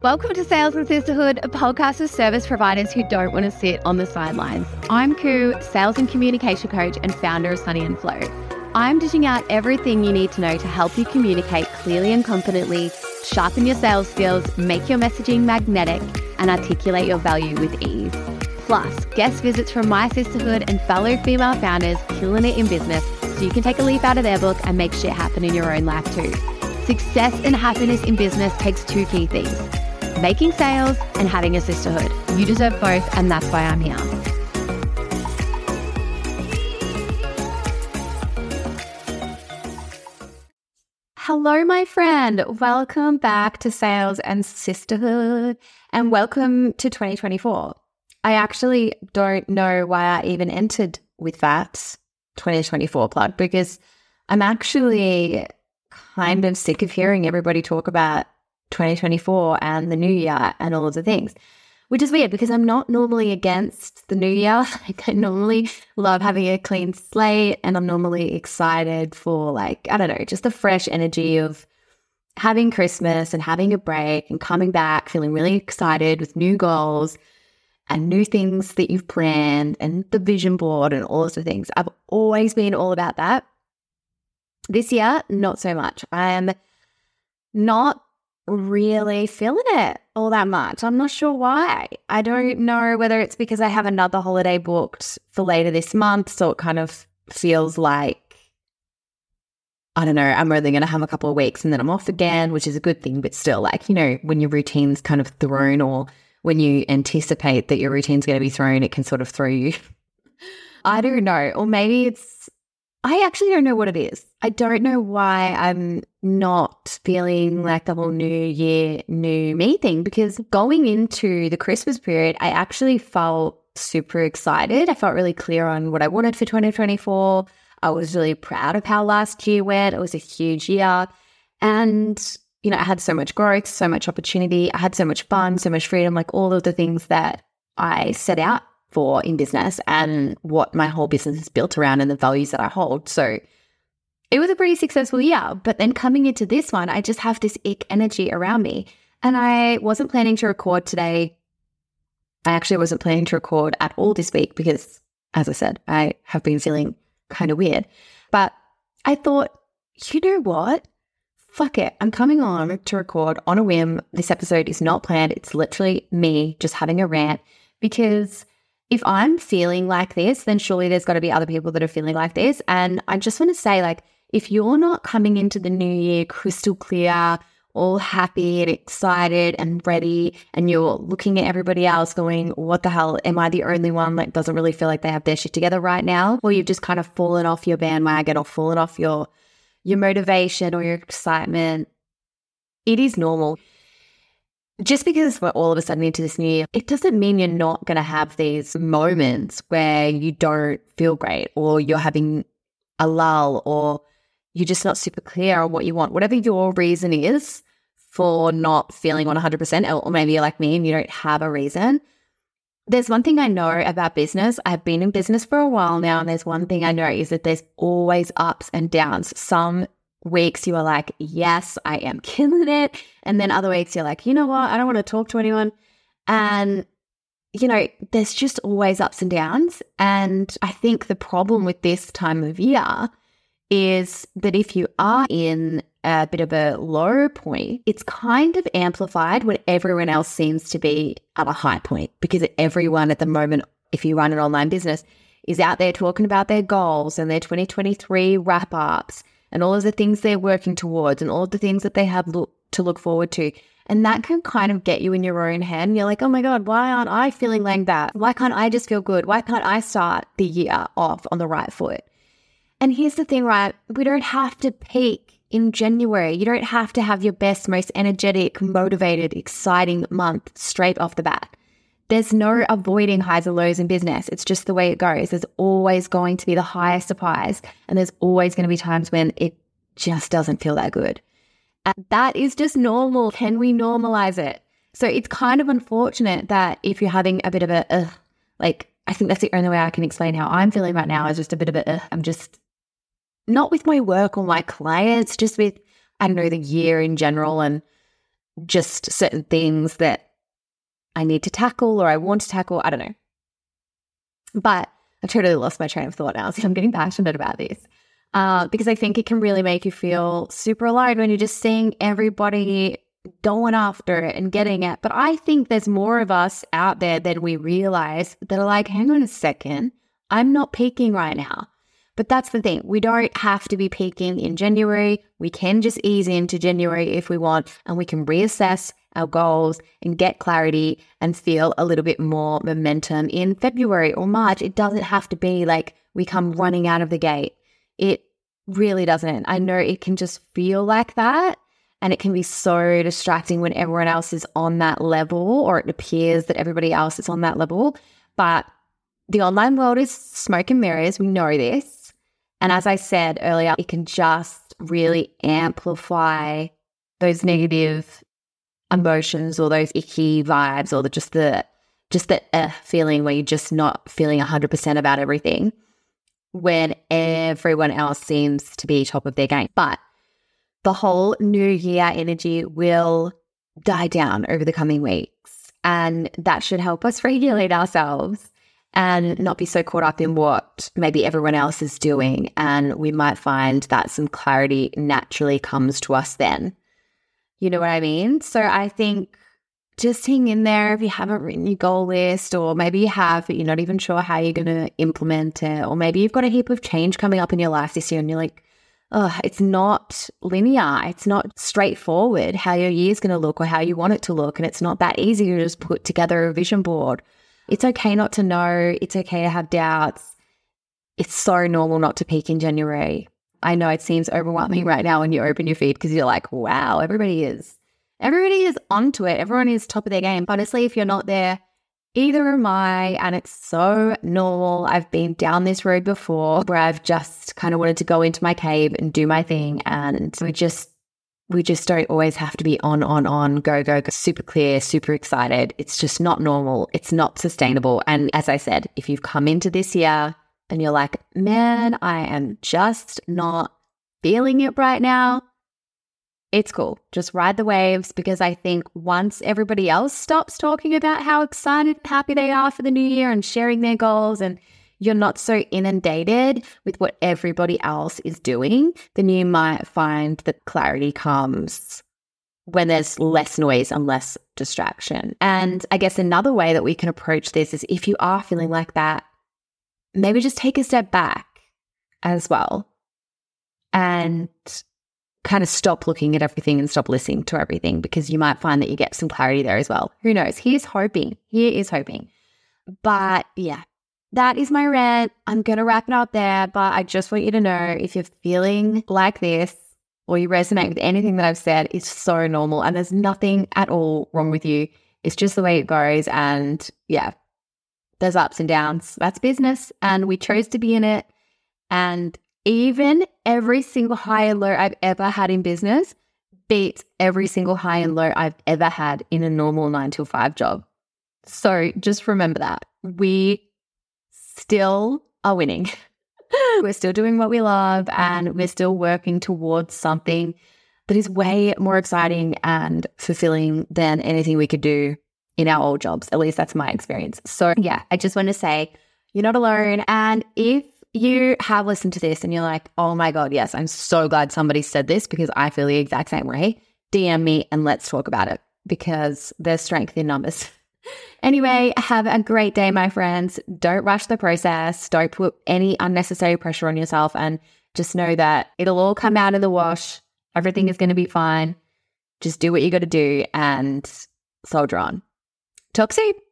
Welcome to Sales and Sisterhood, a podcast of service providers who don't want to sit on the sidelines. I'm Koo, sales and communication coach and founder of Sunny and Flow. I'm dishing out everything you need to know to help you communicate clearly and confidently, sharpen your sales skills, make your messaging magnetic, and articulate your value with ease. Plus, guest visits from my sisterhood and fellow female founders killing it in business so you can take a leaf out of their book and make shit happen in your own life too. Success and happiness in business takes two key things making sales and having a sisterhood. You deserve both, and that's why I'm here. Hello, my friend. Welcome back to Sales and Sisterhood, and welcome to 2024. I actually don't know why I even entered with that 2024 plug because I'm actually kind of sick of hearing everybody talk about 2024 and the new year and all of the things, which is weird because I'm not normally against the new year. Like I normally love having a clean slate and I'm normally excited for like, I don't know, just the fresh energy of having Christmas and having a break and coming back feeling really excited with new goals and new things that you've planned and the vision board and all sorts of things. I've always been all about that. This year, not so much. I am not really feeling it all that much. I'm not sure why. I don't mm. know whether it's because I have another holiday booked for later this month. So it kind of feels like, I don't know, I'm only going to have a couple of weeks and then I'm off again, which is a good thing. But still, like, you know, when your routine's kind of thrown or when you anticipate that your routine's going to be thrown, it can sort of throw you. I don't mm. know. Or maybe it's, I actually don't know what it is. I don't know why I'm not feeling like the whole new year, new me thing because going into the Christmas period, I actually felt super excited. I felt really clear on what I wanted for 2024. I was really proud of how last year went. It was a huge year. And, you know, I had so much growth, so much opportunity. I had so much fun, so much freedom, like all of the things that I set out for in business and what my whole business is built around and the values that I hold. So, it was a pretty successful year. But then coming into this one, I just have this ick energy around me. And I wasn't planning to record today. I actually wasn't planning to record at all this week because, as I said, I have been feeling kind of weird. But I thought, you know what? Fuck it. I'm coming on to record on a whim. This episode is not planned. It's literally me just having a rant because if I'm feeling like this, then surely there's got to be other people that are feeling like this. And I just want to say, like, if you're not coming into the new year crystal clear, all happy and excited and ready, and you're looking at everybody else going, What the hell? Am I the only one that doesn't really feel like they have their shit together right now? Or you've just kind of fallen off your bandwagon or fallen off your your motivation or your excitement. It is normal. Just because we're all of a sudden into this new year, it doesn't mean you're not going to have these moments where you don't feel great or you're having a lull or you're just not super clear on what you want. Whatever your reason is for not feeling 100%, or maybe you're like me and you don't have a reason. There's one thing I know about business. I've been in business for a while now, and there's one thing I know is that there's always ups and downs. Some weeks you are like, yes, I am killing it. And then other weeks you're like, you know what? I don't want to talk to anyone. And, you know, there's just always ups and downs. And I think the problem with this time of year is that if you are in a bit of a low point, it's kind of amplified when everyone else seems to be at a high point because everyone at the moment, if you run an online business, is out there talking about their goals and their 2023 wrap ups and all of the things they're working towards and all of the things that they have look, to look forward to. And that can kind of get you in your own head. And you're like, oh my God, why aren't I feeling like that? Why can't I just feel good? Why can't I start the year off on the right foot? And here's the thing, right? We don't have to peak in January. You don't have to have your best, most energetic, motivated, exciting month straight off the bat. There's no avoiding highs and lows in business. It's just the way it goes. There's always going to be the highest of highs, and there's always going to be times when it just doesn't feel that good. And that is just normal. Can we normalize it? So it's kind of unfortunate that if you're having a bit of a, uh, like, I think that's the only way I can explain how I'm feeling right now is just a bit of a, uh, I'm just not with my work or my clients, just with, I don't know, the year in general and just certain things that I need to tackle or I want to tackle. I don't know. But I've totally lost my train of thought now. So I'm getting passionate about this uh, because I think it can really make you feel super alive when you're just seeing everybody going after it and getting it. But I think there's more of us out there than we realize that are like, hang on a second, I'm not peaking right now. But that's the thing. We don't have to be peaking in January. We can just ease into January if we want, and we can reassess our goals and get clarity and feel a little bit more momentum in February or March. It doesn't have to be like we come running out of the gate. It really doesn't. I know it can just feel like that. And it can be so distracting when everyone else is on that level, or it appears that everybody else is on that level. But the online world is smoke and mirrors. We know this. And as I said earlier, it can just really amplify those negative emotions or those icky vibes or the, just the just the uh, feeling where you're just not feeling 100% about everything when everyone else seems to be top of their game. But the whole new year energy will die down over the coming weeks. And that should help us regulate ourselves and not be so caught up in what maybe everyone else is doing. And we might find that some clarity naturally comes to us then. You know what I mean? So I mm-hmm. think just hang in there if you haven't written your goal list, or maybe you have, but you're not even sure how you're going to implement it, or maybe you've got a heap of change coming up in your life this year and you're like, oh, it's not linear. It's not straightforward how your year's going to look or how you want it to look. And it's not that easy to just put together a vision board it's okay not to know. It's okay to have doubts. It's so normal not to peak in January. I know it seems overwhelming right now when you open your feed because you're like, wow, everybody is. Everybody is onto it. Everyone is top of their game. Honestly, if you're not there, either am I. And it's so normal. I've been down this road before where I've just kind of wanted to go into my cave and do my thing. And we just we just don't always have to be on, on, on, go, go, go, super clear, super excited. It's just not normal. It's not sustainable. And as I said, if you've come into this year and you're like, man, I am just not feeling it right now, it's cool. Just ride the waves because I think once everybody else stops talking about how excited, and happy they are for the new year and sharing their goals and you're not so inundated with what everybody else is doing, then you might find that clarity comes when there's less noise and less distraction. And I guess another way that we can approach this is if you are feeling like that, maybe just take a step back as well and kind of stop looking at everything and stop listening to everything because you might find that you get some clarity there as well. Who knows? Here's hoping. Here is hoping. But yeah, that is my rant. I'm going to wrap it up there, but I just want you to know if you're feeling like this or you resonate with anything that I've said, it's so normal and there's nothing at all wrong with you. It's just the way it goes. And yeah, there's ups and downs. That's business. And we chose to be in it. And even every single high and low I've ever had in business beats every single high and low I've ever had in a normal nine to five job. So just remember that. We still are winning. we're still doing what we love and we're still working towards something that is way more exciting and fulfilling than anything we could do in our old jobs. At least that's my experience. So, yeah, I just want to say you're not alone. And if you have listened to this and you're like, oh my God, yes, I'm so glad somebody said this because I feel the exact same way, DM me and let's talk about it because there's strength in numbers. Anyway, have a great day, my friends. Don't rush the process. Don't put any unnecessary pressure on yourself. And just know that it'll all come out in the wash. Everything is going to be fine. Just do what you got to do and soldier on. Talk soon.